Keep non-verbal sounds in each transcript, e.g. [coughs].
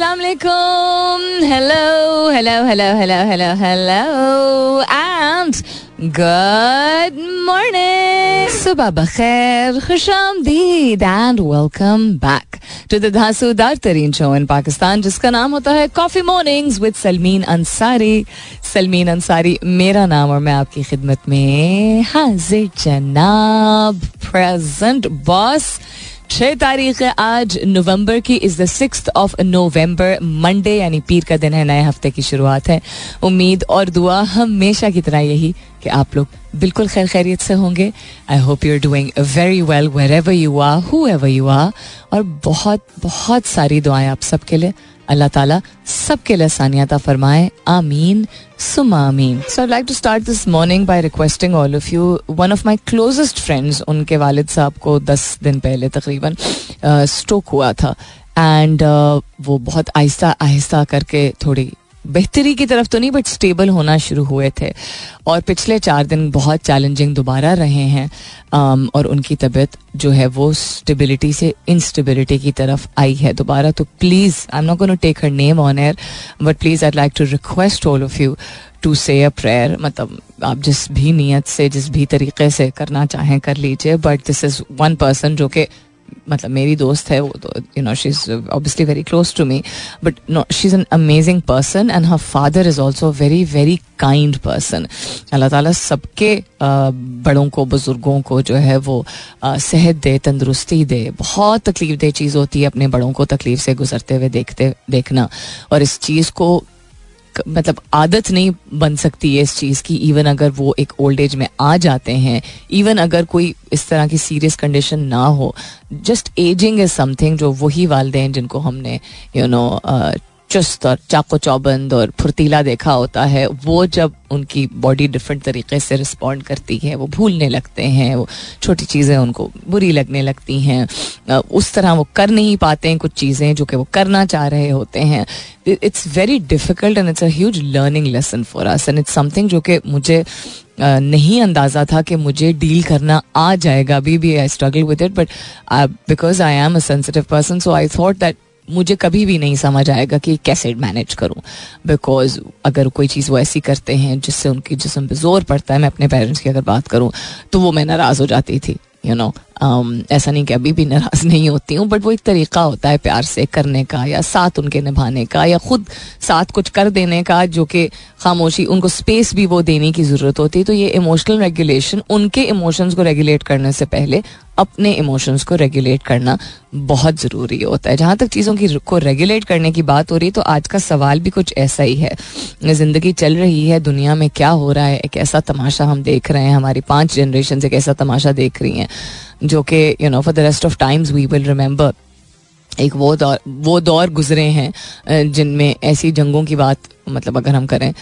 अस्सलाम वालेकुम hello hello hello hello hello hello and good morning सुबह बखैर खुशामदीद and welcome back to the धांसूदार तरीन शो इन पाकिस्तान जिसका नाम होता है coffee mornings with Salmeen Ansari Salmeen Ansari मेरा नाम और मैं आपकी खिदमत में हाजिर जनाब प्रेजेंट बॉस छह तारीख है आज, नवंबर की is the six of November Monday यानी पीर का दिन है, नए हफ़्ते की शुरुआत है। उम्मीद और दुआ हमेशा की तरह यही कि आप लोग बिल्कुल खैर खैरियत से होंगे। I hope you are doing very well wherever you are whoever you are और बहुत बहुत सारी दुआएँ आप सबके लिए। अल्लाह ताला सबके लिए सानियाता फरमाए। आमीन। सुमा आमीन। So I like to start this morning by requesting all of you one of my closest friends उनके वालिद साहब को दस दिन पहले तकरीबन स्ट्रोक हुआ था। एंड वो बहुत आहिस्ता आहिस्ता करके थोड़ी बेहतरी की तरफ़ तो नहीं बट स्टेबल होना शुरू हुए थे। और पिछले चार दिन बहुत चैलेंजिंग दोबारा रहे हैं। Um, और उनकी तबीयत जो है वो स्टेबिलिटी से इंस्टेबिलिटी की तरफ़ आई है। दोबारा तो please I am not going to take her name on air but please I like to request all of you to say a prayer मतलब आप जिस भी नीयत से जिस भी तरीके से करना चाहें कर लीजिए। But this is one person जो कि मतलब मेरी दोस्त है, वो तो you know she is obviously very close to me but no she is an amazing person and her father is also very very kind person Allah ताला सबके बड़ों को, बुज़ुर्गों को जो है वो सेहत दे, तंदरुस्ती दे, बहुत तकलीफ़ दे चीज़ होती है अपने बड़ों को तकलीफ़ से गुजरते हुए देखते, देखना। और इस चीज़ को मतलब आदत नहीं बन सकती है इस चीज़ की इवन अगर वो एक ओल्ड एज में आ जाते हैं इवन अगर कोई इस तरह की सीरियस कंडीशन ना हो जस्ट एजिंग इज़ समथिंग जो वही वालदे जिनको हमने यू नो know, चुस्त और चाको चौबंद और फुर्तीला देखा होता है, वो जब उनकी बॉडी डिफरेंट तरीके से रिस्पॉन्ड करती है, वो भूलने लगते हैं, वो छोटी चीज़ें उनको बुरी लगने लगती हैं उस तरह वो कर नहीं पाते हैं कुछ चीज़ें जो कि वो करना चाह रहे होते हैं। It's very difficult and it's a huge learning lesson for us and it's something जो कि मुझे नहीं अंदाज़ा था कि मुझे डील करना आ जाएगा, अभी भी I struggle with it but because I am a sensitive person so I thought that मुझे कभी भी नहीं समझ आएगा कि कैसे मैनेज करूँ। बिकॉज़ अगर कोई चीज़ वो ऐसी करते हैं जिससे उनकी जिसम पे ज़ोर पड़ता है मैं अपने पेरेंट्स की अगर बात करूँ तो वो मैं नाराज़ हो जाती थी यू you नो know, ऐसा नहीं कि अभी भी नाराज़ नहीं होती हूँ बट वो एक तरीका होता है प्यार से करने का, या साथ उनके निभाने का, या खुद साथ कुछ कर देने का, जो कि खामोशी, उनको स्पेस भी वो देने की ज़रूरत होती है। तो ये इमोशनल रेगुलेशन उनके इमोशंस को रेगुलेट करने से पहले अपने इमोशंस को रेगुलेट करना बहुत ज़रूरी होता है। जहाँ तक चीज़ों की को रेगुलेट करने की बात हो रही है तो आज का सवाल भी कुछ ऐसा ही है। ज़िंदगी चल रही है, दुनिया में क्या हो रहा है, एक ऐसा तमाशा हम देख रहे हैं, हमारी पाँच जनरेशन एक ऐसा तमाशा देख रही हैं। जो कि you know for the rest of times we will remember एक वो दौर वो दौर गुजरे हैं जिनमें ऐसी जंगों की बात मतलब अगर हम करें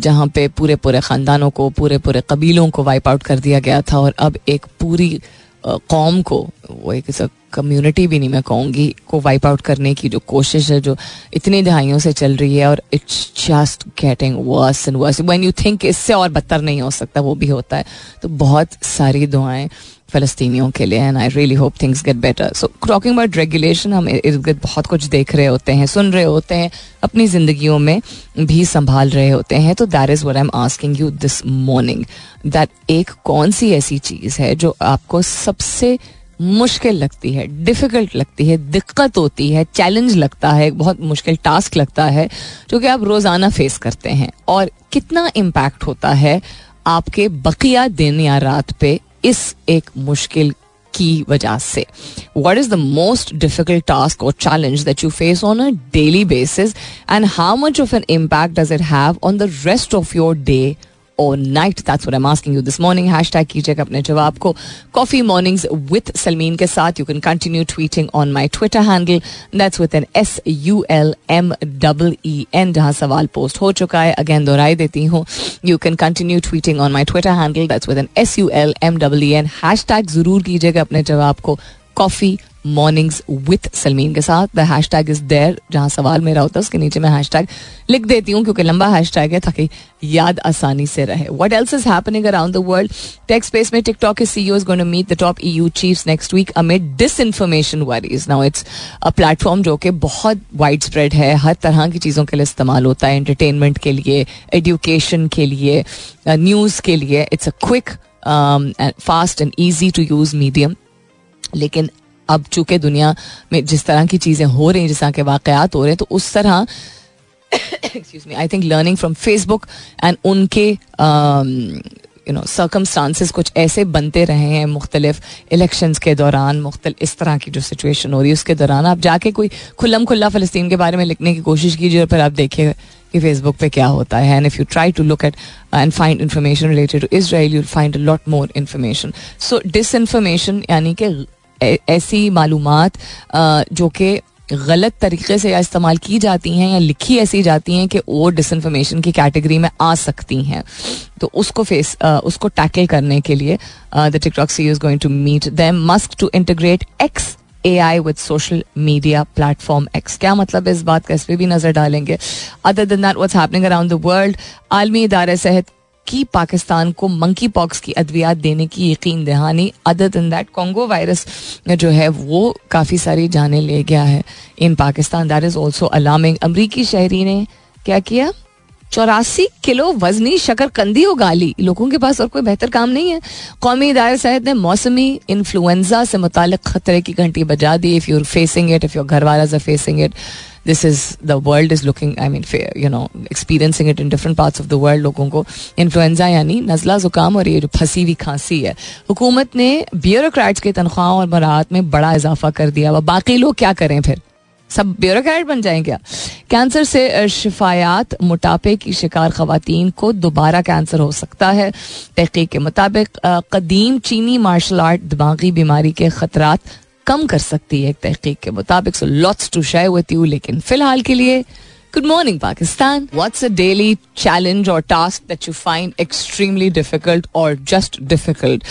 जहाँ पे पूरे पूरे ख़ानदानों को, पूरे पूरे कबीलों को वाइप आउट कर दिया गया था और अब एक पूरी कौम को, वो एक कम्युनिटी भी नहीं मैं कहूँगी, को वाइप आउट करने की जो कोशिश है, जो इतनी दहाइयों से चल रही है और it's just getting worse and worse when you think इससे और बदतर नहीं हो सकता, वो भी होता है। तो बहुत सारी दुआएँ फ़लस्तीनियों के लिए and I really hope things get better so talking about regulation हम इर्द गिर्द बहुत कुछ देख रहे होते हैं, सुन रहे होते हैं, अपनी ज़िंदगियों में भी संभाल रहे होते हैं तो that is where I am asking you this morning that एक कौन सी ऐसी चीज़ है जो आपको सबसे मुश्किल लगती है डिफ़िकल्ट लगती है, दिक्कत होती है चैलेंज लगता है, बहुत मुश्किल टास्क लगता है, जो कि आप रोज़ाना फेस करते हैं, और कितना इम्पैक्ट होता है आपके बकिया दिन या रात पे इस एक मुश्किल की वजह से। What is the most difficult task or challenge that you face on a daily basis and how much of an impact does it have on the rest of your day or night that's what I am asking you this morning hashtag कीजिएगा अपने जवाब को coffee mornings with Salmeen के साथ you can continue tweeting on my Twitter handle that's with an S U L M double E N जहाँ सवाल post हो चुका है. अगेन दोहराई देती हूँ. You can continue tweeting on my Twitter handle that's with an S U L M double E N hash ज़रूर कीजिएगा अपने जवाब को. कॉफ़ी मॉर्निंग्स विथ सलमीन के साथ। The hashtag is there जहाँ सवाल मेरा होता है, उसके नीचे मैं हैश टैग लिख देती हूँ, क्योंकि लंबा हैश टैग है, ताकि याद आसानी से रहे। What else is happening around the world tech space में टिकटॉक के CEO is going meet the top EU chiefs next week amid disinformation worries now it's a platform जो कि बहुत वाइड स्प्रेड है, हर तरह की चीज़ों के लिए इस्तेमाल होता है एंटरटेनमेंट के लिए एडुकेशन के लिए न्यूज़ के लिए। It's a quick fast and easy to use medium लेकिन अब चूँकि दुनिया में जिस तरह की चीज़ें हो रही हैं, जिस तरह के वाकयात हो रहे हैं तो उस तरह excuse me I think learning from Facebook and उनके यू नो सर्कमस्टांसिस कुछ ऐसे बनते रहे हैं मुख्तलिफ़ इलेक्शंस के दौरान, मुख्तल, इस तरह की जो सिचुएशन हो रही है, उसके दौरान आप जाके कोई खुल्लम खुल्ला फ़लस्तीन के बारे में लिखने की कोशिश कीजिए और फिर आप देखिए कि फेसबुक पे क्या होता है। And if you try to look at and find information related to Israel you find lot more information so this यानी कि ऐसी मालूम जो कि गलत तरीके से या इस्तेमाल की जाती हैं या लिखी ऐसी जाती हैं कि वो डिसइंफॉर्मेशन की कैटेगरी में आ सकती हैं। तो उसको फेस उसको टैकल करने के लिए the TikTok CEO is going to meet them Musk to integrate X A I with social media platform X क्या मतलब इस बात का इस पर भी नज़र डालेंगे? Other than that happening around the world आलमी इदारे सेहत की पाकिस्तान को मंकी पॉक्स की अद्वियात देने की यकीन दहानी। अदर दिन दैट कॉन्गो वायरस जो है, वो काफ़ी सारी जाने ले गया है in Pakistan. That is also alarming अमरीकी शहरी ने क्या किया? चौरासी किलो वजनी शकरकंदी उगाली। लोगों के पास और कोई बेहतर काम नहीं है। कौमी इदारे सहित ने मौसमी इन्फ्लुएंजा से मुतल खतरे की घंटी बजा दी। If you're facing it if your घर वाला facing it this is the world is looking I mean you know experiencing it in different parts of the world लोगों को इन्फ्लुएंजा यानी नजला, जुकाम और ये जो फंसी हुई खांसी है। हुकूमत ने ब्यूरोक्रेट्स की तनख्वाह और मराहत में बड़ा इजाफा कर दिया। बाकी लोग क्या करें फिर? सब ब्यूरोक्रेट बन जाएँ क्या? कैंसर से शिफायात, मोटापे की शिकार खातन को दोबारा कैंसर हो सकता है। तहकीक के मुताबिक कदीम चीनी मार्शल आर्ट दिमागी बीमारी के खतरात कम कर सकती है एक तहकीक के मुताबिक। So lots to share with you लेकिन फ़िलहाल के लिए good morning Pakistan what's a daily challenge or task that you find extremely difficult or just difficult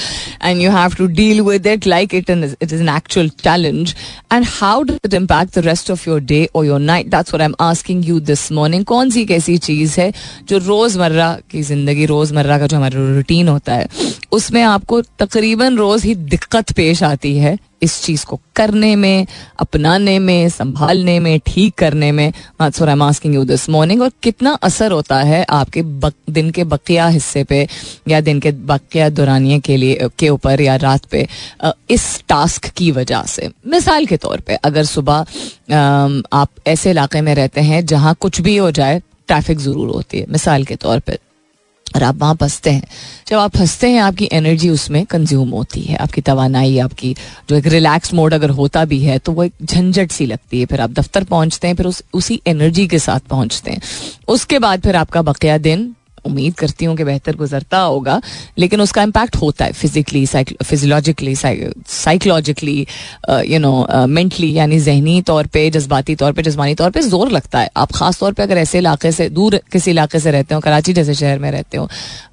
and you have to deal with it like it in it is an actual challenge and how do it impact the rest of your day or your night that's what I am asking you this morning कौन सी कैसी चीज़ है जो रोज़मर्रा की ज़िंदगी, रोज़मर्रा का जो हमारा रूटीन होता है, उसमें आपको तकरीबन रोज़ ही दिक्कत पेश आती है? इस चीज़ को करने में अपनाने में संभालने में ठीक करने में। आस्किंग यू दिस मॉर्निंग और कितना असर होता है आपके बक, दिन के बकिया हिस्से पे या दिन के बकिया दुरानिए के लिए के ऊपर या रात पे इस टास्क की वजह से। मिसाल के तौर पे अगर सुबह आप ऐसे इलाके में रहते हैं जहाँ कुछ भी हो जाए ट्रैफ़िक ज़रूर होती है। मिसाल के तौर पर और आप वहाँ फंसते हैं। जब आप फंसते हैं, आपकी एनर्जी उसमें कंज्यूम होती है। आपकी तोानाई आपकी जो एक रिलैक्स मोड अगर होता भी है तो वो एक झंझट सी लगती है। फिर आप दफ्तर पहुँचते हैं, फिर उस, उसी एनर्जी के साथ पहुँचते हैं। उसके बाद फिर आपका बकिया दिन उम्मीद करती हूँ कि बेहतर गुजरता होगा, लेकिन उसका इम्पैक्ट होता है physically physiologically psychologically you know mentally यानी जहनी तौर पे, जज्बाती तौर पे, जज्बानी तौर पे ज़ोर लगता है। आप खास तौर पे अगर ऐसे इलाके से, दूर किसी इलाके से रहते हो, कराची जैसे शहर में रहते हो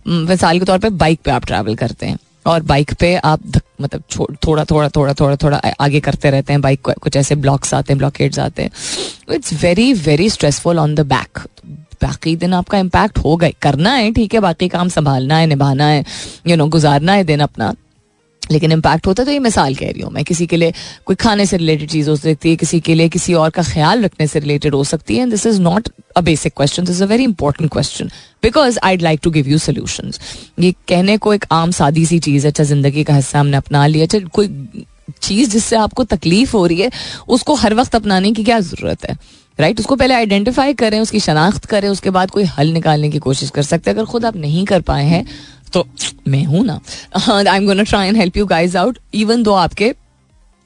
मिसाल के तौर पर बाइक पे आप ट्रैवल करते हैं, और बाइक पे आप मतलब थोड़ा थोड़ा थोड़ा थोड़ा थोड़ा आगे करते रहते हैं बाइक कुछ ऐसे ब्लॉक्स आते हैं ब्लॉकेट्स आते हैं। It's very very stressful on the back बाकी दिन आपका इम्पैक्ट हो गए। करना है, ठीक है, बाकी काम संभालना है, निभाना है यू नो गुजारना है दिन अपना। लेकिन इम्पैक्ट होता है तो ये मिसाल कह रही हूँ मैं। किसी के लिए कोई खाने से रिलेटेड चीज़ हो सकती है, किसी के लिए किसी और का ख्याल रखने से रिलेटेड हो सकती है। This is not a basic question this is a very important question because I like to give you solution ये कहने को एक आम सादी सी चीज़ है अच्छा ज़िंदगी का हिस्सा हमने अपना लिया। अच्छा कोई चीज़ जिससे आपको तकलीफ़ हो रही है, उसको हर वक्त अपनाने की क्या ज़रूरत है? राइट उसको पहले आइडेंटिफाई करें, उसकी शनाख्त करें, उसके बाद कोई हल निकालने की कोशिश कर सकते हैं। अगर खुद आप नहीं कर पाए हैं तो मैं हूँ ना। I am gonna try and help you guys out even though आपके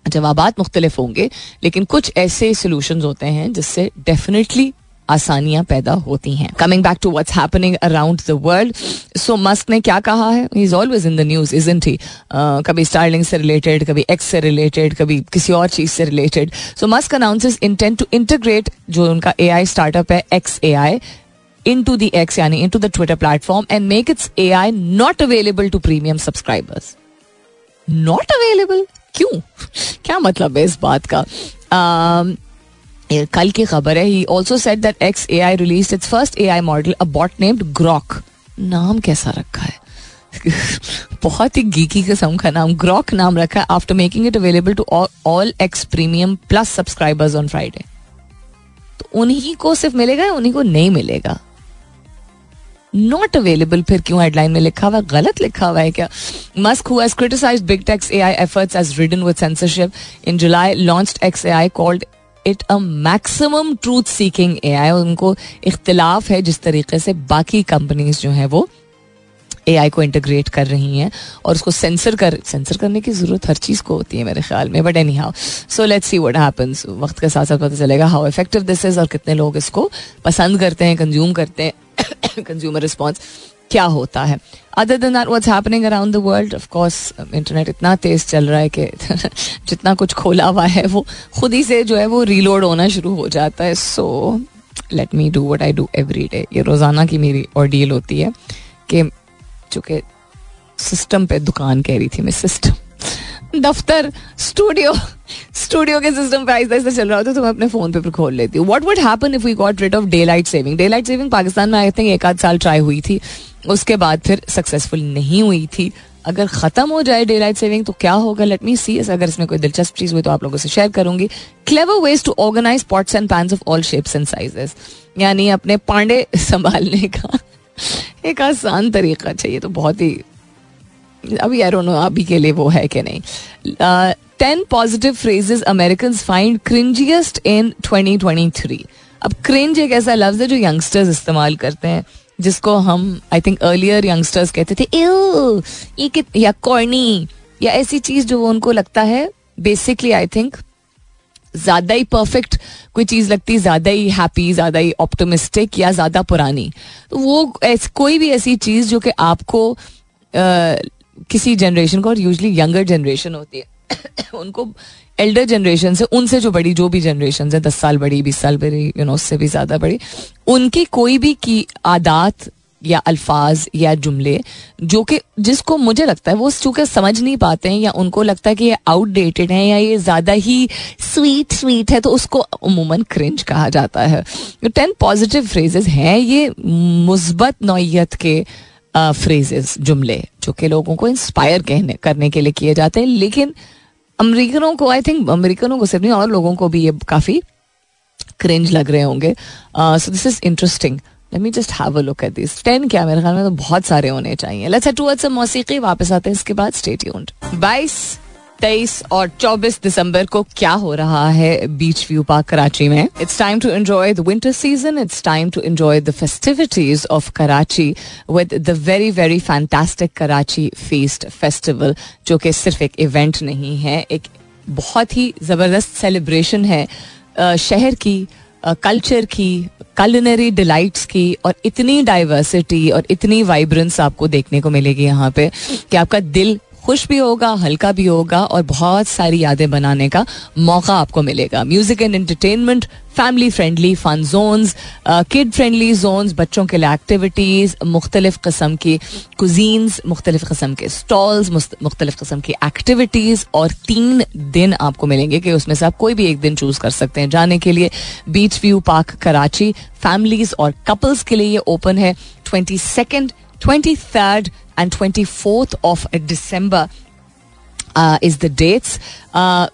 जवाब मुख्तलिफ़ होंगे, लेकिन कुछ ऐसे सोल्यूशन होते हैं जिससे डेफिनेटली आसानियाँ पैदा होती हैं। Coming back to what's happening around the world so Musk ने क्या कहा है? He is always in the news is he कभी स्टार्लिंग से रिलेटेड कभी एक्स से रिलेटेड कभी किसी और चीज़ से related so Musk announces intent to integrate जो उनका ए आई स्टार्टअप है X A I into the X yani into the Twitter platform and make its AI not available to premium subscribers. Not available? क्यों? [laughs] क्या मतलब है इस बात का? Um, कल की खबर है he also said that X A I release its first A I model a bot named Grok नाम कैसा रखा है बहुत ही गीकी किस्म का नाम ग्रॉक नाम रखा है after making it available to all X premium plus subscribers on Friday तो उन्हीं को सिर्फ़ मिलेगा या उन्हीं को नहीं मिलेगा नॉट अवेलेबल फिर क्यों हेडलाइन में लिखा हुआ गलत लिखा हुआ है क्या Musk who has criticized big tech's AI efforts as ridden with censorship in July launched X AI called it a maximum truth seeking A I उनको इख्तलाफ है जिस तरीके से बाकी कंपनीज़ जो है वो ए आई को इंटीग्रेट कर रही हैं और उसको सेंसर कर सेंसर करने की ज़रूरत हर चीज़ को होती है मेरे ख्याल में but anyhow so let's see what happens वक्त के साथ साथ पता चलेगा हाउ इफ़ेक्टिव दिस इज़ और कितने लोग इसको पसंद करते हैं कंज्यूम करते हैं [coughs] कंज्यूमर रिस्पॉन्स क्या होता है? Other than that what's happening around the world of course internet इतना तेज चल रहा है कि [laughs] जितना कुछ खोला हुआ है, वो खुद ही से जो है वो रीलोड होना शुरू हो जाता है। So let me do what I do every day ये रोज़ाना की मेरी और डील होती है कि चूँकि सिस्टम पे दुकान कह रही थी मैं सिस्टम दफ्तर स्टूडियो स्टूडियो के सिस्टम पे आहिस्ता आहिस्ता चल रहा होता तो मैं अपने फ़ोन पे खोल लेती हूँ। What would happen if we got rid of daylight saving daylight saving Pakistan में आई थिंक एक आध साल ट्राई हुई थी। उसके बाद फिर सक्सेसफुल नहीं हुई थी। अगर खत्म हो जाए डे लाइट सेविंग तो क्या होगा? लेट मी सी अगर इसमें कोई दिलचस्प चीज़ हुई तो आप लोगों से शेयर करूँगी। Clever ways to organize pots and pans of all shapes and sizes यानी अपने पांडे [laughs] संभालने का एक आसान तरीका चाहिए। तो बहुत ही अभी आई डोंट नो अभी के लिए वो है कि नहीं। Ten positive phrases American find cringiest in 2023 अब क्रिंज एक ऐसा लफ्ज है जो यंगस्टर्स इस्तेमाल करते हैं, जिसको हम आई थिंक अर्लियर यंगस्टर्स कहते थे ये कॉर्नी या ऐसी चीज़ जो उनको लगता है बेसिकली आई थिंक ज़्यादा ही परफेक्ट कोई चीज़ लगती, ज़्यादा ही हैप्पी ज़्यादा ही ऑप्टोमिस्टिक या ज़्यादा पुरानी। तो वो कोई भी ऐसी चीज़ जो कि आपको किसी जनरेशन को और यूजली यंगर जनरेशन होती है। [coughs] उनको एल्डर जनरेशन से, उनसे जो बड़ी, जो भी जनरेशन है, दस साल बड़ी, बीस साल बड़ी यू नो उससे भी ज़्यादा बड़ी, उनकी कोई भी की आदात या अल्फाज या जुमले, जो कि जिसको मुझे लगता है वो चूँकि समझ नहीं पाते हैं या उनको लगता है कि ये आउटडेटेड है या ये ज़्यादा ही स्वीट स्वीट है तो उसको अमूमन क्रिंज कहा जाता है। टेन पॉजिटिव फ्रेजेस हैं, ये मुस्बत नौत के फ्रेजेस जुमले, जो कि लोगों को इंस्पायर कहने, करने के लिए किए जाते हैं। लेकिन अमरीकनों को आई थिंक अमरीकनों को सिर्फ़ नहीं, और लोगों को भी ये काफ़ी क्रेंज लग रहे होंगे। So this is interesting let me just have a look at this ten क्या मेरे ख्याल में तो बहुत सारे होने चाहिए। लेट्स टू अट्स मौसीकी वापस आते हैं इसके बाद स्टेट 22 तेईस और 24 दिसंबर को क्या हो रहा है बीच व्यू पार्क कराची में? It's time to enjoy the winter season it's time to enjoy the festivities of Karachi with the very very fantastic Karachi feast festival जो कि सिर्फ़ एक इवेंट नहीं है, एक बहुत ही ज़बरदस्त सेलिब्रेशन है। शहर की कल्चर की कलनरी डिलाइट्स की और इतनी डाइवर्सिटी और इतनी वाइब्रेंस आपको देखने को मिलेगी यहाँ पे कि आपका दिल खुश भी होगा, हल्का भी होगा और बहुत सारी यादें बनाने का मौका आपको मिलेगा। Music and entertainment family friendly fun zones kid friendly zones बच्चों के लिए एक्टिविटीज़ मुख्तलिफ़ कस्म की कुजीन्स मुख्तलिफ़ कस्म के स्टॉल्स मुख्तलिफ़ कस्म की एक्टिविटीज़ और तीन दिन आपको मिलेंगे कि उसमें से आप कोई भी एक दिन चूज़ कर सकते हैं। जाने के लिए beach view park Karachi families और कपल्स के लिए ये ओपन है। Twenty second twenty third and twenty fourth of December is the dates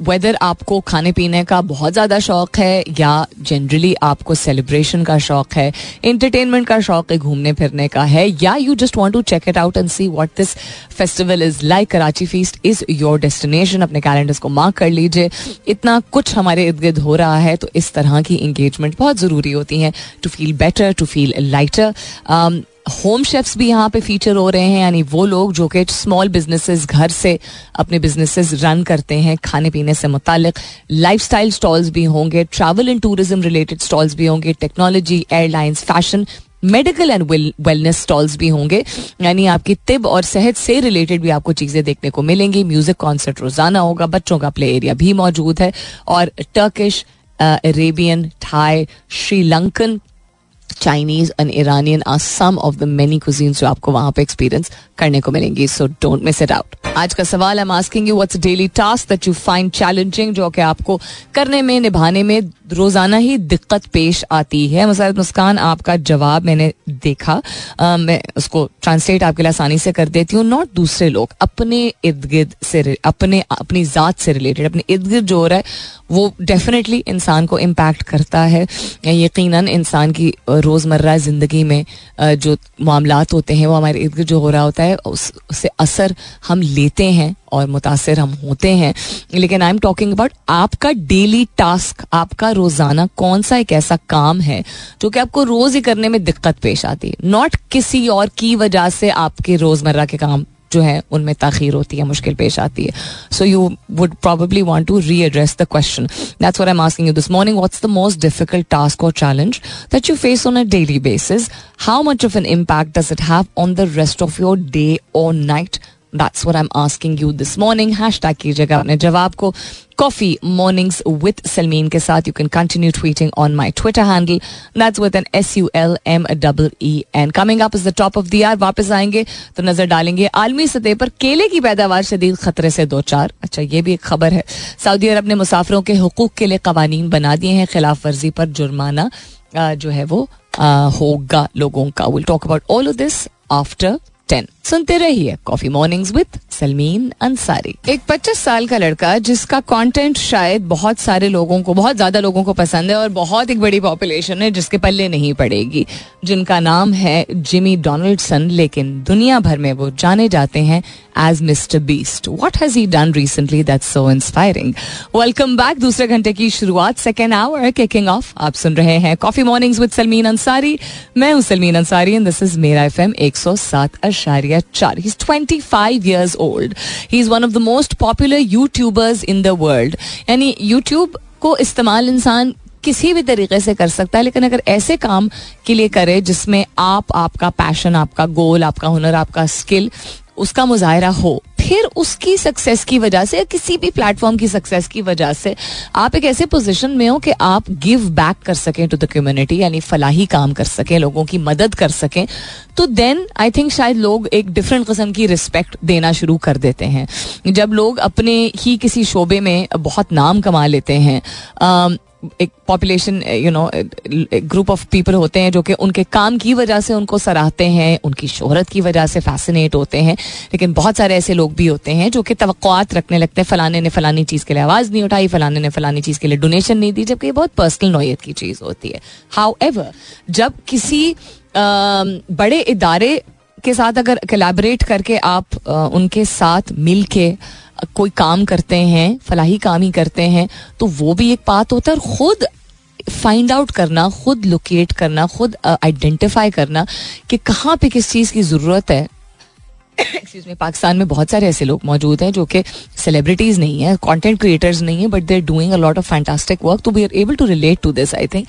whether आपको खाने पीने का बहुत ज़्यादा शौक है या जनरली आपको सेलिब्रेशन का शौक है इंटरटेनमेंट का शौक है, घूमने फिरने का है, या you just want to check it out and see what this festival is like Karachi feast is your destination अपने कैलेंडर्स को मार्क कर लीजिए। इतना कुछ हमारे इर्द गिर्द हो रहा है तो इस तरह की इंगेजमेंट बहुत ज़रूरी होती है to feel better to feel lighter home chefs भी यहाँ पे फीचर हो रहे हैं, यानी वो लोग जो कि स्मॉल बिजनेसेस घर से अपने बिजनेसेस रन करते हैं, खाने पीने से मुतालिक। लाइफ स्टाइल स्टॉल्स भी होंगे travel and tourism related stalls भी होंगे technology airlines fashion medical and wellness stalls भी होंगे। यानी आपकी तिब और सेहत से रिलेटेड भी आपको चीज़ें देखने को मिलेंगी। म्यूज़िक कॉन्सर्ट रोज़ाना होगा, बच्चों का प्ले एरिया भी मौजूद है। और Turkish Arabian Thai Sri Lankan Chinese and Iranian are some of the many cuisines जो आपको वहाँ पे एक्सपीरियंस करने को मिलेंगी so don't miss it out आज का सवाल am asking you what's daily task that you find challenging जो कि आपको करने में निभाने में रोज़ाना ही दिक्कत पेश आती है? मसरत मुस्कान आपका जवाब मैंने देखा। आ, मैं उसको ट्रांसलेट आपके लिए आसानी से कर देती हूँ। नॉट दूसरे लोग अपने इर्द गिर्द से अपने अपनी ज़ात से रिलेटेड अपने इर्द गिर्द जो हो रहा है वो डेफिनेटली इंसान को इम्पैक्ट करता है। यकीनन इंसान की रोज़मर्रा ज़िंदगी में जो मामला होते हैं, वो हमारे इर्द जो हो रहा होता है, उस, उससे असर हम लेते हैं और मुतासर हम होते हैं। लेकिन आई एम टॉकिंग अबाउट आपका डेली टास्क आपका रोज़ाना कौन सा एक ऐसा काम है, जो कि आपको रोज ही करने में दिक्कत पेश आती है। नॉट किसी और की वजह से आपके रोज़मर्रा के काम जो है, उनमें तखीर होती है, मुश्किल पेश आती है। So you would probably want to readdress the question that's where am asking you this morning what's the most difficult task और challenge that you face on a daily basis how much of an impact does it have on the rest of your day और night that's where I am asking you this morning hashtag कीजिएगा अपने जवाब को coffee mornings with Salmeen के साथ. You can continue tweeting on my Twitter handle that's with an S U L M double E N coming up is the top of the year वापस आएँगे तो नज़र डालेंगे आलमी सतह पर केले की पैदावार शदीद खतरे से दो चार. अच्छा ये भी एक खबर है. सऊदी अरब ने मुसाफरों के हकूक के लिए कवानीन बना दिए हैं. खिलाफ वर्जी पर जुर्माना जो है वो होगा लोगों का. Will talk about all of this after ten सुनते रहिए coffee mornings with Salmeen Ansari एक पच्चीस साल का लड़का जिसका कंटेंट शायद बहुत सारे लोगों को, बहुत ज़्यादा लोगों को पसंद है और बहुत एक बड़ी पॉपुलेशन है जिसके पल्ले नहीं पड़ेगी। जिनका नाम है जिमी डोनाल्डसन लेकिन दुनिया भर में वो जाने जाते हैं as mister Beast what has he done recently that so inspiring welcome back दूसरे घंटे की शुरुआत सेकेंड आवर किकिंग ऑफ़ आप सुन रहे हैं coffee mornings with Salmeen Ansari मैं हूँ Salmeen Ansari and this is मेरा एफ़ एम एक सौ सात अशारिया he twenty five years old he is one of the most popular YouTubers in the world यानी यूट्यूब को इस्तेमाल इंसान किसी भी तरीके से कर सकता है, लेकिन अगर ऐसे काम के लिए करे जिसमें आप, आपका पैशन आपका गोल आपका हुनर आपका स्किल उसका मुजाहरा हो। फिर उसकी सक्सेस की वजह से या किसी भी प्लेटफॉर्म की सक्सेस की वजह से आप एक ऐसे पोजीशन में हो कि आप गिव बैक कर सकें टू द कम्युनिटी यानी फलाही काम कर सकें, लोगों की मदद कर सकें तो देन आई थिंक शायद लोग एक डिफरेंट कस्म की रिस्पेक्ट देना शुरू कर देते हैं। जब लोग अपने ही किसी शोबे में बहुत नाम कमा लेते हैं एक population you know group of people होते हैं जो कि उनके काम की वजह से उनको सराहते हैं, उनकी शोहरत की वजह से फैसिनेट होते हैं, लेकिन बहुत सारे ऐसे लोग भी होते हैं जो कि तवक़ात रखने लगते हैं, फलाने ने फलानी चीज़ के लिए आवाज़ नहीं उठाई, फलाने ने फलानी चीज़ के लिए डोनेशन नहीं दी, जबकि ये बहुत पर्सनल नोयत की चीज़ होती है। हाउ जब किसी बड़े इदारे के साथ अगर कलेबरेट करके आप उनके साथ मिल के कोई काम करते हैं, फलाही काम ही करते हैं तो वो भी एक बात होता है और खुद फाइंड आउट करना, खुद लोकेट करना, खुद आइडेंटिफाई करना कि कहाँ पे किस चीज़ की ज़रूरत है। एक्सक्यूज में पाकिस्तान में बहुत सारे ऐसे लोग मौजूद हैं जो कि सेलिब्रिटीज नहीं है कंटेंट क्रिएटर्स नहीं है but they're doing a lot of fantastic work तो we are able to relate to this I think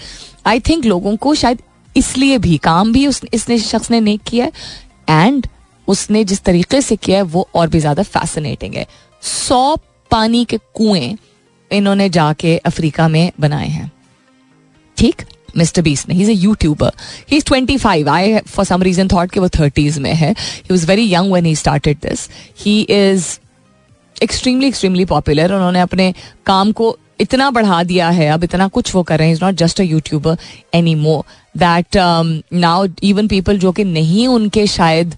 I think लोगों को शायद इसलिए भी काम भी उस, इसने, शख्स ने नहीं किया है एंड उसने जिस तरीके से किया है, वो और भी ज़्यादा फैसिनेटिंग है। सौ पानी के कुएँ इन्होंने जाके अफ्रीका में बनाए हैं। ठीक? मिस्टर बीस ने he is a YouTuber he is twenty five I for some reason thought कि वो थर्टीज में है। He was very young when he started this he is extremely extremely popular उन्होंने अपने काम को इतना बढ़ा दिया है। अब इतना कुछ वो कर रहे हैं। Is not just a YouTuber anymore that now even people जो कि नहीं, उनके शायद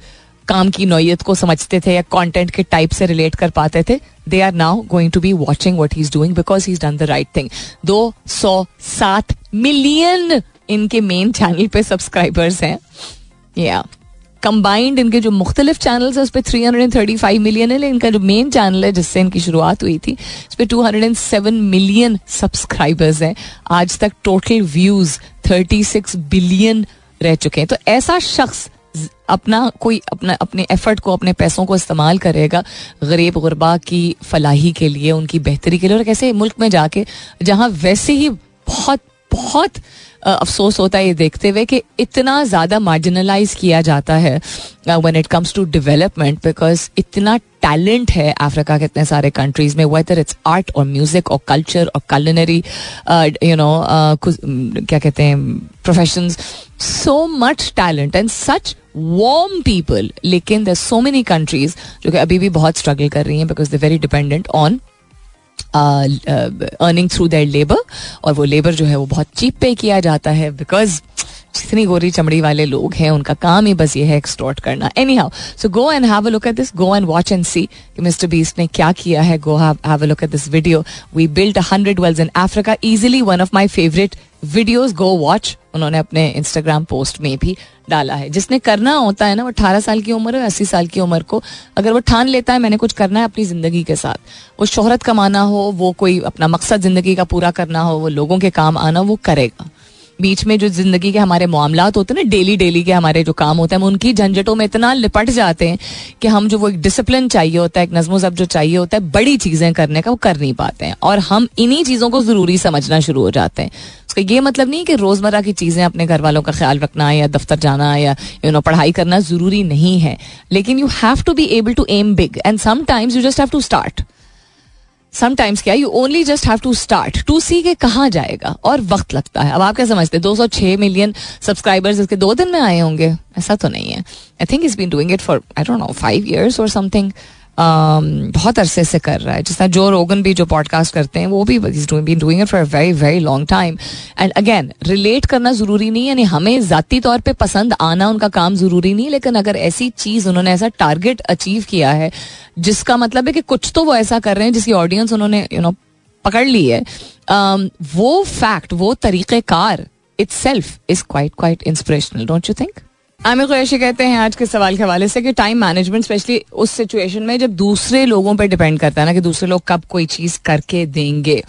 काम की नोयत को समझते थे या कंटेंट के टाइप से रिलेट कर पाते थे they are now going to be watching what he is doing because he is done the right thing दो सौ सात मिलियन इनके मेन चैनल पे सब्सक्राइबर्स हैं। या कंबाइंड इनके जो मुख्तलिफ़ चैनल है, उस पर three hundred and thirty five million है इनका जो मेन चैनल है, जिससे इनकी शुरुआत हुई थी इस पर two hundred and seven million subscribers हैं। आज तक total views thirty six billion रह चुके हैं। तो ऐसा शख्स अपना कोई अपना, अपने एफर्ट को, अपने पैसों को इस्तेमाल करेगा गरीब गुरबा की फलाही के लिए, उनकी बेहतरी के लिए। और कैसे मुल्क में जाके, जहाँ वैसे ही बहुत बहुत अफसोस होता है ये देखते हुए कि इतना ज़्यादा मार्जिनलाइज किया जाता है when it comes to development because इतना टैलेंट है अफ्रीका के इतने सारे कंट्रीज़ में वेदर इट्स आर्ट और म्यूज़िक और कल्चर और कलनरी यू नो क्या कहते हैं profession so much talent and such warm people लेकिन दर सो मेनी कंट्रीज़ जो कि अभी भी बहुत स्ट्रगल कर रही हैं because they very dependent on earning through that labour और वो लेबर जो है वो बहुत चीप पे किया जाता है बिकॉज़ जितनी गोरी चमड़ी वाले लोग हैं, उनका काम ही बस ये है एक्सटोर्ट करना। Anyhow so go and have a look at this go and watch and see कि मिस्टर बीस्ट ने क्या किया है। Go have a look at this video we built hundred wells in Africa easily one of my favourite videos go watch उन्होंने अपने Instagram post में भी डाला है। जिसने करना होता है ना, वो अठारह साल की उम्र है, अस्सी साल की उम्र को, अगर वो ठान लेता है, मैंने कुछ करना है अपनी ज़िंदगी के साथ। वो शोहरत कमाना हो, वो कोई अपना मकसद ज़िंदगी का पूरा करना हो, वो लोगों के काम आना, वो करेगा। बीच में जो ज़िंदगी के हमारे मामला होते हैं ना, डेली डेली के हमारे जो काम होते हैं, हम उनकी झंझटों में इतना लिपट जाते हैं कि हम जो वो एक डिसिप्लिन चाहिए होता है, एक नजमो जब जो चाहिए होता है, बड़ी चीज़ें करने का वो कर नहीं पाते हैं। और हम इन्हीं चीज़ों को ज़रूरी समझना शुरू हो जाते हैं। उसका ये मतलब नहीं कि रोज़मर्रा की चीज़ें अपने घर वालों का ख्याल रखना या दफ्तर जाना या यू नो पढ़ाई करना ज़रूरी नहीं है। लेकिन you have to be able to aim big and sometimes you just have to start sometimes क्या you only just have to start to see के कहाँ जाएगा? और वक्त लगता है। अब आप क्या समझते हैं? दो सौ छह मिलियन सब्सक्राइबर्स इसके दो दिन में आए होंगे। ऐसा तो नहीं है। I think is been doing it for I don't know five years और समथिंग बहुत अरसे से कर रहा है। जिस तरह जो रोगन भी जो पॉडकास्ट करते हैं वो भी been doing it for very very long time and again relate करना ज़रूरी नहीं यानी हमें जाती तौर पे पसंद आना उनका काम ज़रूरी नहीं लेकिन अगर ऐसी चीज़ उन्होंने ऐसा टारगेट अचीव किया है जिसका मतलब है कि कुछ तो वो ऐसा कर रहे हैं जिसकी ऑडियंस उन्होंने यू नो पकड़ ली है। Um, वो फैक्ट वो तरीक़ेकार itself is quite quite inspirational don't you think Aamir Qureshi कहते हैं आज के सवाल के हवाले से कि टाइम मैनेजमेंट स्पेशली उस सिचुएशन में जब दूसरे लोगों पर डिपेंड करता है ना कि दूसरे लोग कब कोई चीज़ करके देंगे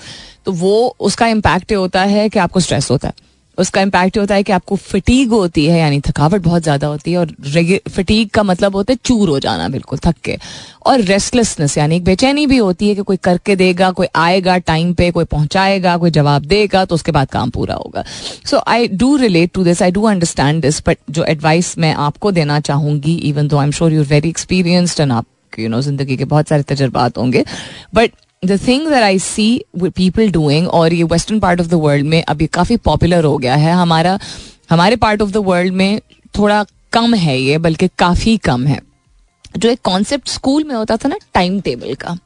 तो वो उसका इम्पैक्ट होता है कि आपको स्ट्रेस होता है। उसका इम्पैक्ट होता है कि आपको फिटीग होती है, यानी थकावट बहुत ज़्यादा होती है और फिटीग का मतलब होता है चूर हो जाना, बिल्कुल, थक के। और रेस्टलेसनेस यानी एक बेचैनी भी होती है कि कोई करके देगा, कोई आएगा टाइम पे, कोई पहुंचाएगा, कोई जवाब देगा तो उसके बाद काम पूरा होगा। So I do relate to this I do understand this but जो एडवाइस मैं आपको देना चाहूँगी even though I am sure you're very experienced and आप यू नो ज़िंदगी के बहुत सारे तजर्बात होंगे but the thing that I see people doing और ये western part of the world में अभी काफ़ी पॉपुलर हो गया है, हमारा, हमारे पार्ट ऑफ़ द वर्ल्ड में थोड़ा कम है ये, बल्कि काफ़ी कम है। जो एक कॉन्सेप्ट स्कूल में होता था ना टाइम टेबल का,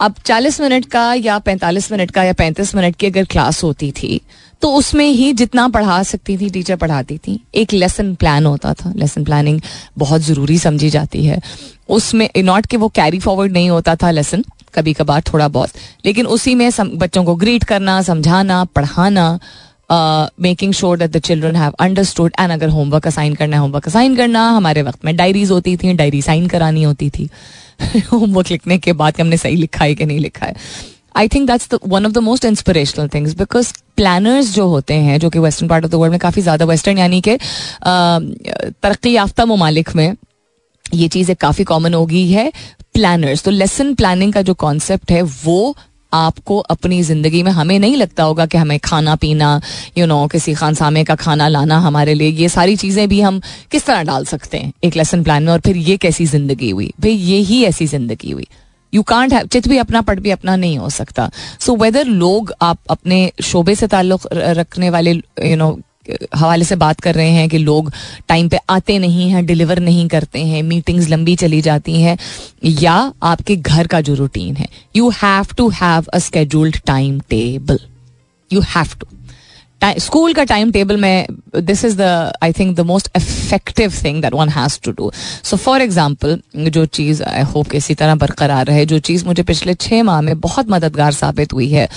अब 40 मिनट का या 45 मिनट का या 35 मिनट की अगर क्लास होती थी तो उसमें ही जितना पढ़ा सकती थी टीचर पढ़ाती थी। एक लेसन प्लान होता था लेसन प्लानिंग बहुत ज़रूरी समझी जाती है। उसमें नॉट कि वो कैरी फॉरवर्ड नहीं होता था लेसन कभी कभार थोड़ा बहुत। लेकिन उसी में सम, बच्चों को ग्रीट करना समझाना पढ़ाना making sure that the children have understood and अगर होमवर्क असाइन करना है होमवर्क असाइन करना हमारे वक्त में डायरीज होती थी डायरी साइन करानी होती थी। [laughs] होमवर्क लिखने के बाद हमने सही लिखा है कि नहीं लिखा है। I think that's one of the most inspirational things because planners जो होते हैं जो कि western part of the world में काफ़ी ज़्यादा वेस्टर्न यानी कि तरक्की याफ्ता ममालिक में ये चीज़ काफ़ी कॉमन हो गई है। प्लानर्स तो लेसन प्लानिंग का जो कॉन्सेप्ट है वो आपको अपनी ज़िंदगी में हमें नहीं लगता होगा कि हमें खाना पीना यू you नो know, किसी खान सामे का खाना लाना हमारे लिए ये सारी चीज़ें भी हम किस तरह डाल सकते हैं एक लेसन प्लान में और फिर ये कैसी ज़िंदगी हुई? भाई ये ही ऐसी ज़िंदगी हुई। यू कांट हैव चित भी अपना पट भी अपना नहीं हो सकता। सो so, वेदर लोग आप अपने शोबे से ताल्लुक रखने वाले यू you नो know, हवाले से बात कर रहे हैं कि लोग टाइम पे आते नहीं हैं डिलीवर नहीं करते हैं मीटिंग्स लंबी चली जाती हैं, या आपके घर का जो रूटीन है you have to have a scheduled time table you have to school का टाइम टेबल में this is the I think the most effective thing that one has to do so for example जो चीज़ I hope इसी तरह बरकरार रहे, जो चीज़ मुझे पिछले छः माह में बहुत मददगार साबित हुई है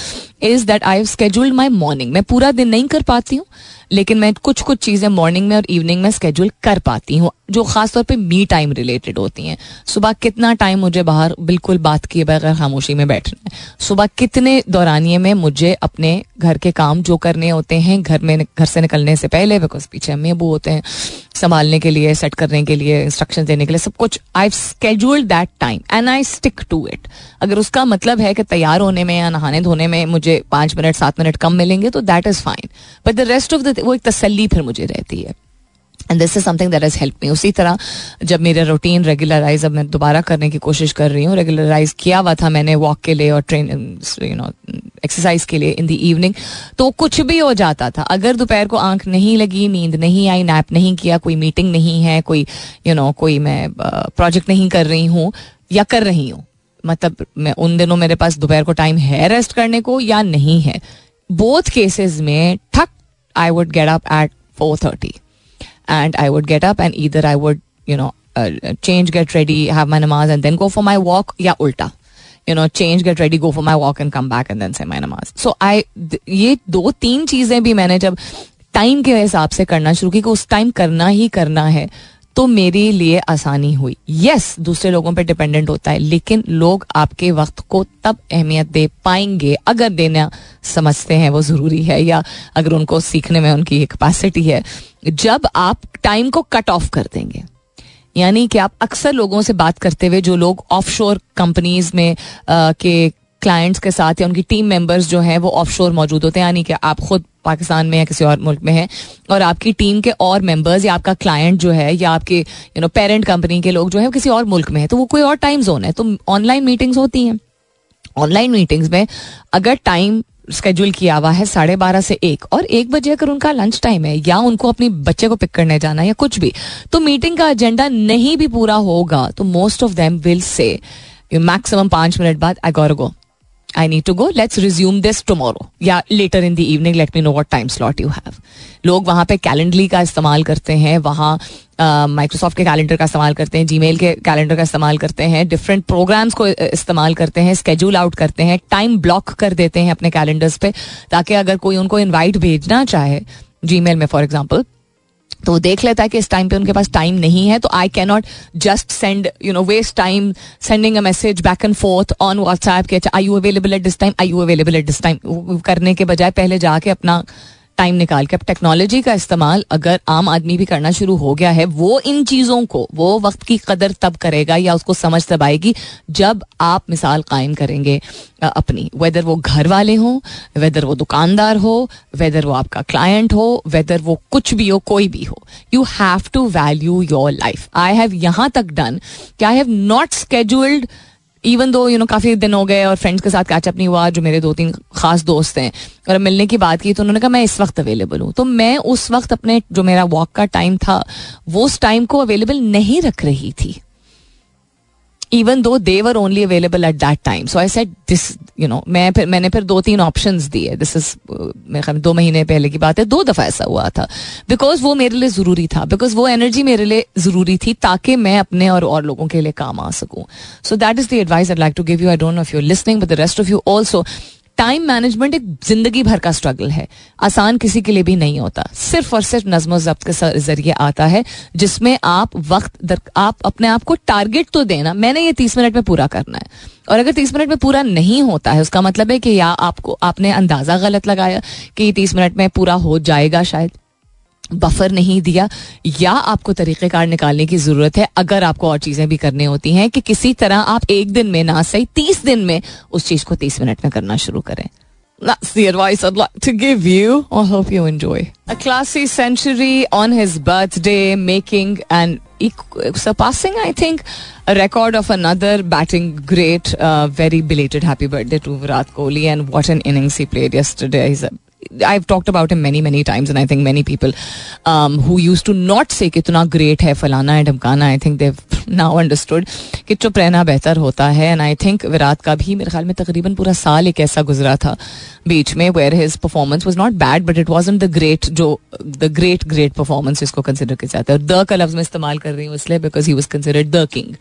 is that I have scheduled my morning मैं पूरा दिन नहीं कर पाती हूँ लेकिन मैं कुछ कुछ चीज़ें मॉर्निंग में और इवनिंग में स्केड्यूल कर पाती हूँ, जो खासतौर पे मी टाइम रिलेटेड होती हैं। सुबह कितना टाइम मुझे बाहर, बिल्कुल बात किए बगैर खामोशी में बैठना है। सुबह कितने दौरानिए में मुझे अपने घर के काम जो करने होते हैं, घर में, घर से निकलने से पहले बिकॉज़ पीछे अम्मी अबू होते हैं, संभालने के लिए सेट करने के लिए इंस्ट्रक्शन देने के लिए, सब कुछ I scheduled that time and I stick to it अगर उसका मतलब है कि तैयार होने में या नहाने धोने में मुझे पाँच मिनट, सात मिनट कम मिलेंगे तो that is fine but the rest of the वो एक तसली फिर मुझे रहती है। And this is something that has help me उसी तरह जब मेरा रूटीन रेगुलराइज अब मैं दोबारा करने की कोशिश कर रही हूँ रेगुलराइज किया हुआ था मैंने वॉक के लिए और ट्रेन यू नो एक्सरसाइज के लिए इन द इवनिंग तो कुछ भी हो जाता था। अगर दोपहर को आँख नहीं लगी नींद नहीं आई नैप नहीं किया कोई मीटिंग नहीं है कोई यू you नो know, कोई मैं प्रोजेक्ट नहीं कर रही हूँ या कर रही हूँ मतलब मैं उन दिनों मेरे पास दोपहर को टाइम है रेस्ट करने को या नहीं है बोथ केसेस में ठक I would get up at four thirty and I would get up and either I would you know change get ready have my namaz and then go for my walk या उल्टा you know change get ready go for my walk and come back and then say my namaz सो आई ये दो तीन चीज़ें भी मैंने जब time के हिसाब से करना शुरू की उस टाइम करना ही करना है तो मेरे लिए आसानी हुई। यस yes, दूसरे लोगों पे डिपेंडेंट होता है लेकिन लोग आपके वक्त को तब अहमियत दे पाएँगे अगर देना समझते हैं वो ज़रूरी है या अगर उनको सीखने में उनकी कैपेसिटी है। जब आप टाइम को कट ऑफ़ कर देंगे यानी कि आप अक्सर लोगों से बात करते हुए जो लोग ऑफशोर कंपनीज़ में आ, के क्लाइंट्स के साथ या उनकी टीम मेंबर्स जो हैं, वो ऑफशोर मौजूद होते हैं, यानी कि आप खुद पाकिस्तान में या किसी और मुल्क में हैं, और आपकी टीम के और मेंबर्स या आपका क्लाइंट जो है, या आपके यू नो पेरेंट कंपनी के लोग जो है किसी और मुल्क में है तो वो कोई और टाइम जोन है तो ऑनलाइन मीटिंग्स होती हैं। ऑनलाइन मीटिंग्स में अगर टाइम स्केड्यूल किया हुआ है साढ़े बारह से एक, और एक बजे अगर उनका लंच टाइम है, या उनको अपने बच्चे को पिक करने जाना है या कुछ भी तो मीटिंग का एजेंडा नहीं भी पूरा होगा तो most of them will say maximum पाँच मिनट बाद I go I need to go let's resume this tomorrow या later in the evening let me know what time slot you have लोग वहाँ पे कैलेंडली का इस्तेमाल करते हैं, वहाँ माइक्रोसॉफ्ट के कैलेंडर का इस्तेमाल करते हैं जी के कैलेंडर का इस्तेमाल करते हैं डिफरेंट प्रोग्राम्स को इस्तेमाल करते हैं स्केड्यूल आउट करते हैं टाइम ब्लॉक कर देते हैं अपने कैलेंडर्स पे, ताकि अगर कोई उनको इन्वाइट भेजना चाहे जी में फॉर एग्ज़ाम्पल तो देख लेता है कि इस टाइम पे उनके पास टाइम नहीं है तो I can not just send you know waste time sending a message back and forth on WhatsApp के अच्छा I you available at this time I you available at this time करने के बजाय पहले जाके अपना टाइम निकाल के, अब टेक्नोलॉजी का इस्तेमाल अगर आम आदमी भी करना शुरू हो गया है, वो इन चीज़ों को, वो वक्त की कदर तब करेगा या उसको समझ तब आएगी जब आप मिसाल कायम करेंगे अपनी। वेदर वो घर वाले हों वेदर वो दुकानदार हो वेदर वो आपका क्लाइंट हो वेदर वो कुछ भी हो, कोई भी हो you have to value your life I have यहाँ तक डन कि I have not scheduled even though you know काफ़ी दिन हो गए और फ्रेंड्स के साथ कैचअप नहीं हुआ, जो मेरे दो तीन खास दोस्त हैं, और मिलने की बात की तो उन्होंने कहा, मैं इस वक्त अवेलेबल हूँ। तो मैं उस वक्त अपने, जो मेरा वॉक का टाइम था, वो उस टाइम को अवेलेबल नहीं रख रही थी। Even though they're only available at that time so I set this you know मैं फिर, मैंने फिर दो तीन ऑप्शन दिए दिस इज़ मेरे ख्याल दो महीने पहले की बात है. दो दफ़ा ऐसा हुआ था. बिकॉज़ वो मेरे लिए ज़रूरी था. बिकॉज़ वो एनर्जी मेरे लिए ज़रूरी थी ताकि मैं अपने और और लोगों के लिए काम आ सकूँ. So that is the advice I like to give you I don't know if you listening but the rest of you also time management एक ज़िंदगी भर का स्ट्रगल है। आसान किसी के लिए भी नहीं होता। सिर्फ़ और सिर्फ़ नज्म जब्त के ज़रिए आता है जिसमें आप वक्त दर, आप अपने आप को टारगेट तो देना। मैंने ये तीस मिनट में पूरा करना है। और अगर तीस मिनट में पूरा नहीं होता है उसका मतलब है कि या आपको आपने अंदाज़ा गलत लगाया कि तीस मिनट में पूरा हो जाएगा शायद। बफर नहीं दिया या आपको तरीक़ेकार निकालने की ज़रूरत है अगर आपको और चीज़ें भी करनी होती हैं कि किसी तरह आप एक दिन में ना सही तीस दिन में उस चीज़ को तीस मिनट में करना शुरू करें That's the advice I'd like to give you. I hope you enjoy. A classy century on his birthday, making and surpassing, I think, a record of another batting great. Uh, very belated happy birthday to Virat Kohli, and what an innings he played yesterday. He's a I've talked about him many many times and I think many people um, who used to not say कितना great है फलाना है ढमकाना I think they've now understood कि चुप रहना बेहतर होता है and I think विराट का भी मेरे ख्याल में तकरीबन पूरा साल एक ऐसा गुजरा था बीच में where his performance was not bad but it wasn't the great जो the great great performance जिसको consider किया जाता है द का लफ्ज मैं इस्तेमाल कर रही हूँ इसलिए because he was considered the king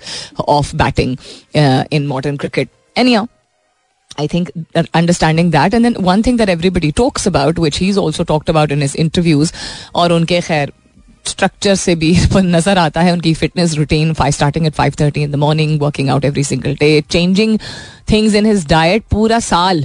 of batting uh, in modern cricket anyhow I think understanding that and then one thing that everybody talks about which he's also talked about in his interviews और उनके खैर structure से भी नजर आता है उनकी fitness routine five starting at five thirty in the morning working out every single day changing things in his diet पूरा साल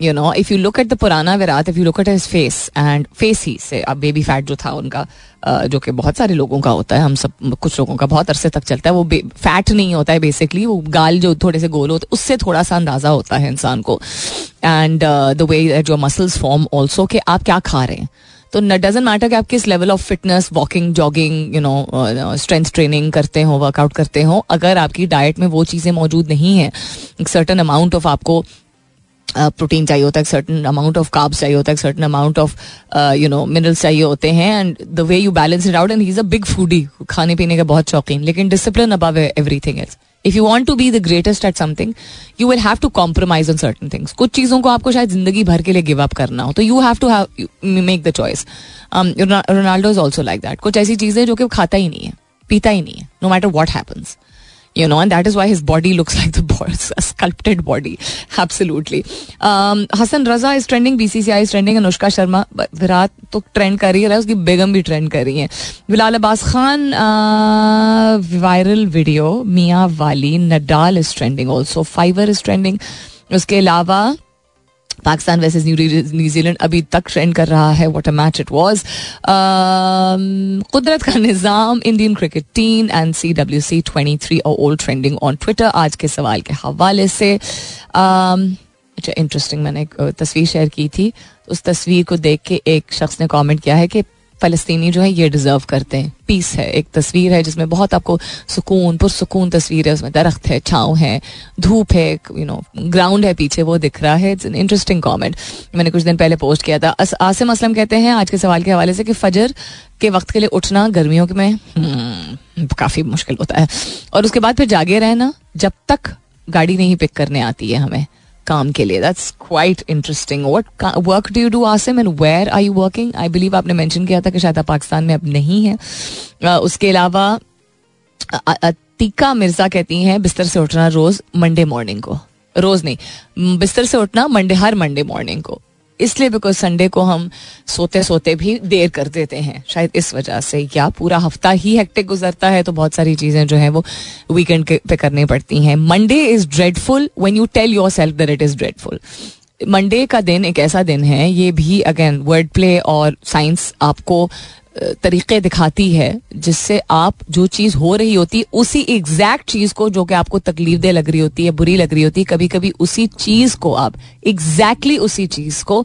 You know if you look at the पुराना Virat if you look at his face and face he say, अब baby fat जो था उनका जो कि बहुत सारे लोगों का होता है, हम सब, कुछ लोगों का बहुत अरसे तक चलता है, वो फैट नहीं होता है बेसिकली वो गाल जो थोड़े से गोल होते, उससे थोड़ा सा अंदाज़ा होता है इंसान को। एंड द वे जो मसल्स फॉर्म ऑल्सो कि आप क्या खा रहे हैं। तो डजेंट मैटर कि आप किस level of fitness walking jogging you know strength training करते हो वर्कआउट करते हो, अगर आपकी डाइट में वो चीज़ें मौजूद नहीं है, एक सर्टन अमाउंट ऑफ़ आपको प्रोटीन चाहिए होता है सर्टन अमाउंट ऑफ़ काब्स चाहिए होता है certain amount of you know minerals चाहिए होते हैं and the way you balance it out and is a big foodie खाने पीने का बहुत शौकीन, लेकिन discipline above everything is if you want to be the greatest at something you will have to compromise on certain things कुछ चीज़ों को आपको शायद ज़िंदगी भर के लिए गिव अप करना हो तो you have to make the choice Ronaldo is also like that कुछ ऐसी चीज़ें जो कि वो खाता ही नहीं है, पीता ही नहीं है no matter what happens you know and that is why his body looks like the sculpted body absolutely Hasan Raza is trending B C C I is trending Anushka Sharma Virat तो trend कर ही रहा है, उसकी बेगम भी trend कर रही है। Bilal Abbas Khan viral video मियाँ वाली, Nadal is trending also Fiverr is trending उसके अलावा पाकिस्तान वैसे न्यूजीलैंड अभी तक ट्रेंड कर रहा है what a match it was कुदरत का निज़ाम Indian cricket team and C W C twenty three और ओल्ड ट्रेंडिंग ऑन ट्विटर आज के सवाल के हवाले से. Um, अच्छा इंटरेस्टिंग मैंने एक तस्वीर शेयर की थी। उस तस्वीर को देख के एक शख्स ने कमेंट किया है कि फ़लस्तीनी जो है ये डिज़र्व करते हैं। पीस है एक तस्वीर है जिसमें बहुत आपको सुकून पुरसकून तस्वीर है उसमें दरख्त है छाँव है धूप है यू नो ग्राउंड है पीछे वो दिख रहा है इट्स एन इंटरेस्टिंग कॉमेंट मैंने कुछ दिन पहले पोस्ट किया था। आसिम असलम कहते हैं आज के सवाल के हवाले से कि फजर के वक्त के लिए उठना गर्मियों में हम्म, काफ़ी मुश्किल होता है। और उसके बाद फिर जागे रहना जब तक गाड़ी नहीं पिक करने आती है हमें। काम के लिए. That's quite interesting what work do you do Asim and where are you working I believe आपने मैंशन किया था कि शायद आप पाकिस्तान में अब नहीं है. Uh, उसके अलावा तीका मिर्ज़ा कहती हैं बिस्तर से उठना रोज मंडे मॉर्निंग को. रोज नहीं. बिस्तर से उठना मंडे हर मंडे मॉर्निंग को. इसलिए बिकॉज़ संडे को हम सोते सोते भी देर कर देते हैं। शायद इस वजह से या पूरा हफ़्ता ही हेक्टिक गुजरता है तो बहुत सारी चीज़ें जो है वो वीकेंड पे करनी पड़ती हैं। Monday is dreadful when you tell yourself that it is dreadful Monday का दिन एक ऐसा दिन है, ये भी अगेन वर्ड प्ले और साइंस आपको तरीके दिखाती है जिससे आप जो चीज़ हो रही होती है उसी एग्जैक्ट चीज़ को जो कि आपको तकलीफ़ दे लग रही होती है, बुरी लग रही होती है कभी कभी उसी चीज़ को आप एग्जैक्टली exactly उसी चीज़ को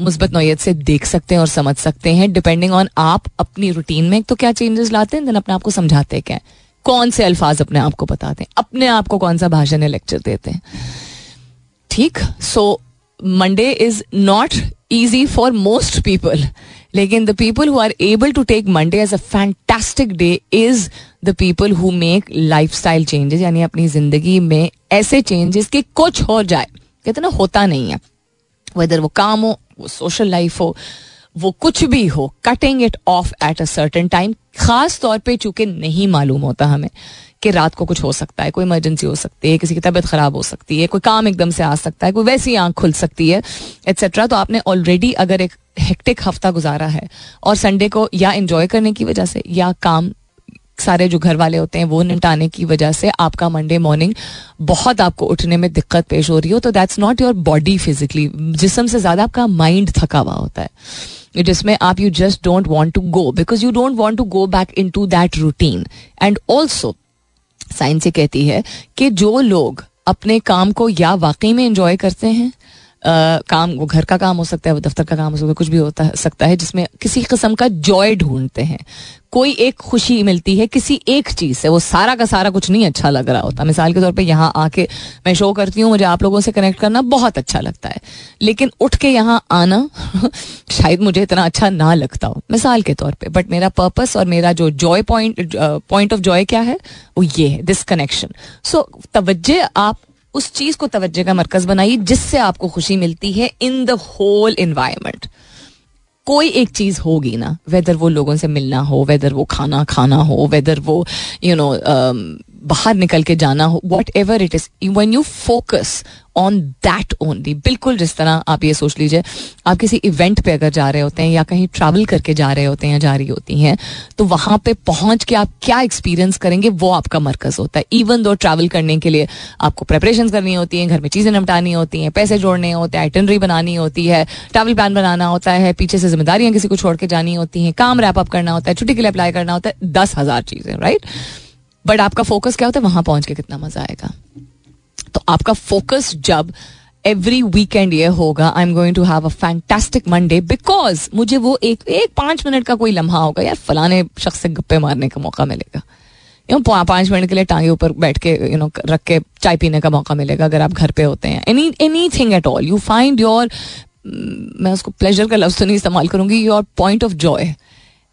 मुस्बत नोयत से देख सकते हैं और समझ सकते हैं। डिपेंडिंग ऑन आप अपनी रूटीन में तो क्या चेंजेस लाते हैं देन अपने आप को समझाते क्या कौन से अल्फाज अपने आप को बताते हैं, अपने आप को कौन सा भाषण लेक्चर देते हैं। ठीक? So Monday is not easy for most people लेकिन the people who are able to take Monday as a fantastic day is the people who make lifestyle changes यानी अपनी ज़िंदगी में ऐसे चेंजेस कि कुछ हो जाए। कहते ना, होता नहीं है। वेदर वो काम हो, वो सोशल लाइफ हो, वो कुछ भी हो cutting it off at a certain time खास तौर पे चूँकि नहीं मालूम होता हमें। कि रात को कुछ हो सकता है, कोई इमरजेंसी हो सकती है, किसी की तबीयत खराब हो सकती है, कोई काम एकदम से आ सकता है, कोई वैसी आँख खुल सकती है एट्सेट्रा तो आपने ऑलरेडी अगर एक हेक्टिक हफ़्ता गुजारा है और संडे को या इंजॉय करने की वजह से या काम सारे जो घर वाले होते हैं वो निपटाने की वजह से आपका मंडे मॉर्निंग बहुत आपको उठने में दिक्कत पेश हो रही हो तो that's not your body physically जिसम से ज़्यादा आपका माइंड थका हुआ होता है। जिसमें आप you just don't want to go because you don't want to go back into that routine and also science ये कहती है कि जो लोग अपने काम को या वाकई में इंजॉय करते हैं काम, वो घर का काम हो सकता है, वो दफ्तर का काम हो सकता है, कुछ भी होता सकता है, जिसमें किसी किस्म का जॉय ढूंढते हैं। कोई एक खुशी मिलती है, किसी एक चीज़ से, वो सारा का सारा कुछ नहीं अच्छा लग रहा होता। मिसाल के तौर पे यहाँ आके मैं शो करती हूँ, मुझे आप लोगों से कनेक्ट करना बहुत अच्छा लगता है। लेकिन उठ के यहाँ आना, [laughs] शायद मुझे इतना अच्छा ना लगता हो, मिसाल के तौर पे। बट मेरा पर्पस और मेरा जो joy point point of joy क्या है, वो ये है दिस कनेक्शन सो तवज्जे आप उस चीज़ को तवज्जो का मरकज बनाइए जिससे आपको खुशी मिलती है इन द होल इन्वायरमेंट कोई एक चीज़ होगी ना वेदर वो लोगों से मिलना हो वेदर वो खाना खाना हो वेदर वो you you know know, um, बाहर निकल के जाना हो whatever it is one you focus on that only बिल्कुल जिस तरह आप ये सोच लीजिए, आप किसी इवेंट पे अगर जा रहे होते हैं या कहीं ट्रैवल करके जा रहे होते हैं या जा रही होती हैं तो वहाँ पे पहुँच के आप क्या एक्सपीरियंस करेंगे, वो आपका मरकज होता है। इवन दो ट्रैवल करने के लिए आपको प्रेपरेशन करनी होती है, घर में चीज़ें निपटानी होती हैं, पैसे जोड़ने होते हैं आइटनरी बनानी होती है ट्रैवल प्लान बनाना होता है, पीछे से जिम्मेदारियाँ किसी को छोड़ के जानी होती हैं, काम रैप अप करना होता है, छुट्टी के लिए अप्लाई करना होता है, दस हज़ार चीज़ें राइट बट आपका फोकस क्या होता है? वहाँ पहुँच के कितना मज़ा आएगा। तो आपका फोकस जब एवरी वीकेंड ये होगा I am going to have a fantastic Monday because मुझे वो एक एक पाँच मिनट का कोई लम्हा होगा, यार, फलाने शख्स से गप्पे मारने का मौका मिलेगा। यू नो पाँच मिनट के लिए टांगे ऊपर बैठ के यू नो रख के चाय पीने का मौका मिलेगा अगर आप घर पे होते हैं। Any anything at all you find your मैं उसको प्लेजर का लफ्ज तो नहीं इस्तेमाल करूँगी your point of joy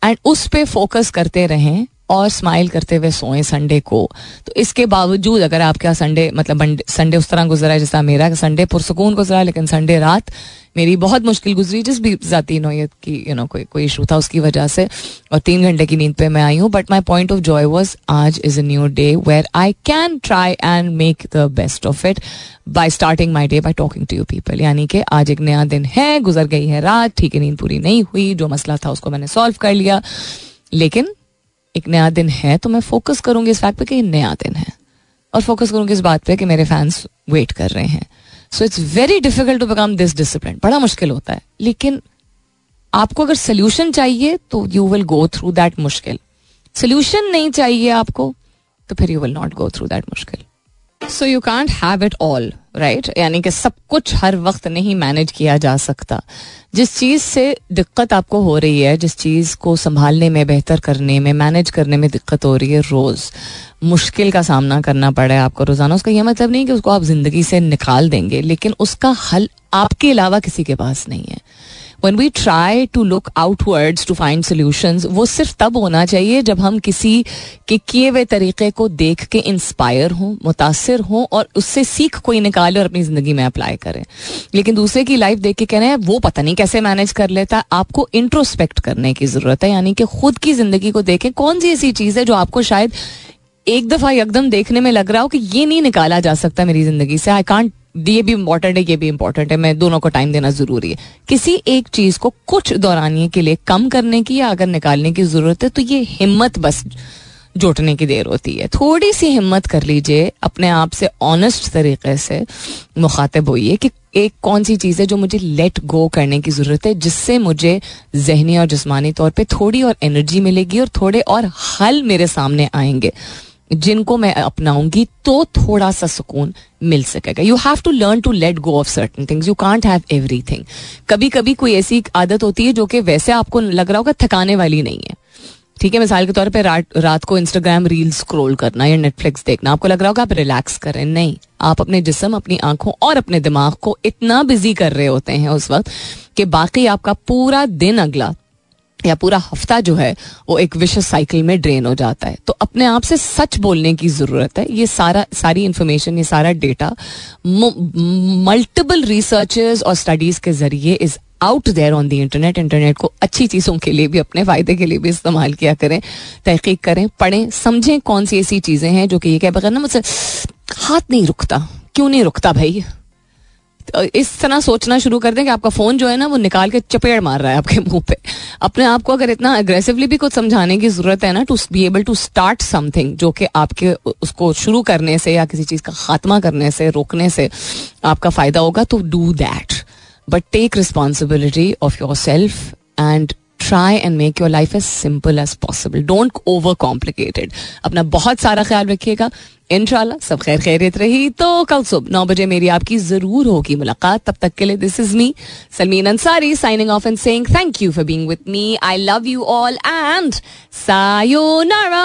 and उस पर फोकस करते रहें और स्माइल करते हुए सोए संडे को। तो इसके बावजूद अगर आपके यहाँ संडे मतलब संडे उस तरह गुजरा है जैसा मेरा संडे पुरसकून गुजरा लेकिन संडे रात मेरी बहुत मुश्किल गुजरी जिस भी जाती नोयत की यू नो कोई कोई इशू था उसकी वजह से और तीन घंटे की नींद पे मैं आई हूँ। But my point of joy was आज is a new day where I can try and make the best of it by starting my day by talking to you people यानी कि आज एक नया दिन है, गुजर गई है रात, ठीक है, नींद पूरी नहीं हुई, जो मसला था उसको मैंने सॉल्व कर लिया। लेकिन एक नया दिन है तो मैं फोकस करूँगी इस फैक्ट पे कि नया दिन है। और फोकस करूँगी इस बात पे कि मेरे फैंस वेट कर रहे हैं। So it's very difficult to become this discipline बड़ा मुश्किल होता है। लेकिन आपको अगर सोल्यूशन चाहिए तो you will go through that मुश्किल। सोल्यूशन नहीं चाहिए आपको तो फिर you will not go through that मुश्किल। So you can't have it all right यानी कि सब कुछ हर वक्त नहीं मैनेज किया जा सकता। जिस चीज़ से दिक्कत आपको हो रही है, जिस चीज़ को संभालने में, बेहतर करने में मैनेज करने में दिक्कत हो रही है, रोज़ मुश्किल का सामना करना पड़ा है आपको रोज़ाना। उसका यह मतलब नहीं कि उसको आप ज़िंदगी से निकाल देंगे, लेकिन उसका हल आपके अलावा किसी के पास नहीं है। When we try to look outwards to find solution वो सिर्फ़ तब होना चाहिए जब हम किसी के किए हुए तरीके को देख के इंस्पायर हों, मुतासर हों और उससे सीख कोई निकाले और अपनी ज़िंदगी में अप्लाई करें। लेकिन दूसरे की लाइफ देख के कह रहे हैं, वो पता नहीं कैसे मैनेज कर लेता। आपको इंट्रोस्पेक्ट करने की ज़रूरत है, यानी कि खुद की ज़िंदगी को देखें। कौन सी ऐसी चीज़ है जो आपको शायद एक दफ़ा एकदम देखने में लग रहा हो कि ये नहीं निकाला जा सकता मेरी ज़िंदगी से? आई कांट ये भी इंपॉर्टेंट है, ये भी इंपॉर्टेंट है। मैं दोनों को टाइम देना ज़रूरी है। किसी एक चीज़ को कुछ दौरानिए के लिए कम करने की या अगर निकालने की ज़रूरत है तो ये हिम्मत बस जोटने की देर होती है। थोड़ी सी हिम्मत कर लीजिए, अपने आप से ऑनेस्ट तरीके से मुखातिब होइए कि एक कौन सी चीज़ है जो मुझे लेट गो करने की ज़रूरत है, जिससे मुझे जहनी और जिसमानी तौर पे थोड़ी और एनर्जी मिलेगी और थोड़े और हल मेरे सामने आएँगे। जिनको मैं अपनाऊँगी तो थोड़ा सा सुकून मिल सकेगा। You have to learn to let go of certain things you can't have everything कभी कभी कोई ऐसी आदत होती है जो कि वैसे आपको लग रहा होगा थकाने वाली नहीं है। ठीक है, मिसाल के तौर पे रात रात को इंस्टाग्राम रील स्क्रॉल करना या नेटफ्लिक्स देखना, आपको लग रहा होगा आप रिलैक्स करें नहीं, आप अपने जिसम, अपनी आँखों और अपने दिमाग को इतना बिज़ी कर रहे होते हैं उस वक्त कि बाकी आपका पूरा दिन अगला या पूरा हफ़्ता जो है, वो एक विशेष साइकिल में ड्रेन हो जाता है। तो अपने आप से सच बोलने की ज़रूरत है। ये सारा, सारी इंफॉर्मेशन ये सारा डेटा मल्टीपल रिसर्चर्स और स्टडीज़ के ज़रिए is out there on the internet internet को अच्छी चीज़ों के लिए भी, अपने फ़ायदे के लिए भी इस्तेमाल किया करें, तहकीक करें, पढ़ें, समझें कौन सी ऐसी चीज़ें हैं जो कि ये कह बगैर ना मुझसे हाथ नहीं रुकता। क्यों नहीं रुकता भाई? इस तरह सोचना शुरू कर दें कि आपका फ़ोन जो है ना, वो निकाल के चपेड़ मार रहा है आपके मुँह पे। अपने आप को अगर इतना अग्रेसिवली भी कुछ समझाने की ज़रूरत है ना to be able to start something जो कि आपके उसको शुरू करने से या किसी चीज़ का खात्मा करने से, रोकने से आपका फ़ायदा होगा तो do that but take responsibility of yourself and try and make your life as simple as possible don't overcomplicated अपना बहुत सारा ख्याल रखिएगा। इन सब खैर खैरियत रही। तो कल सुबह नौ बजे मेरी आपकी ज़रूर होगी मुलाकात। तब तक के लिए this is me Salmeen Ansari signing off and saying thank you for being with me I love you all and sayonara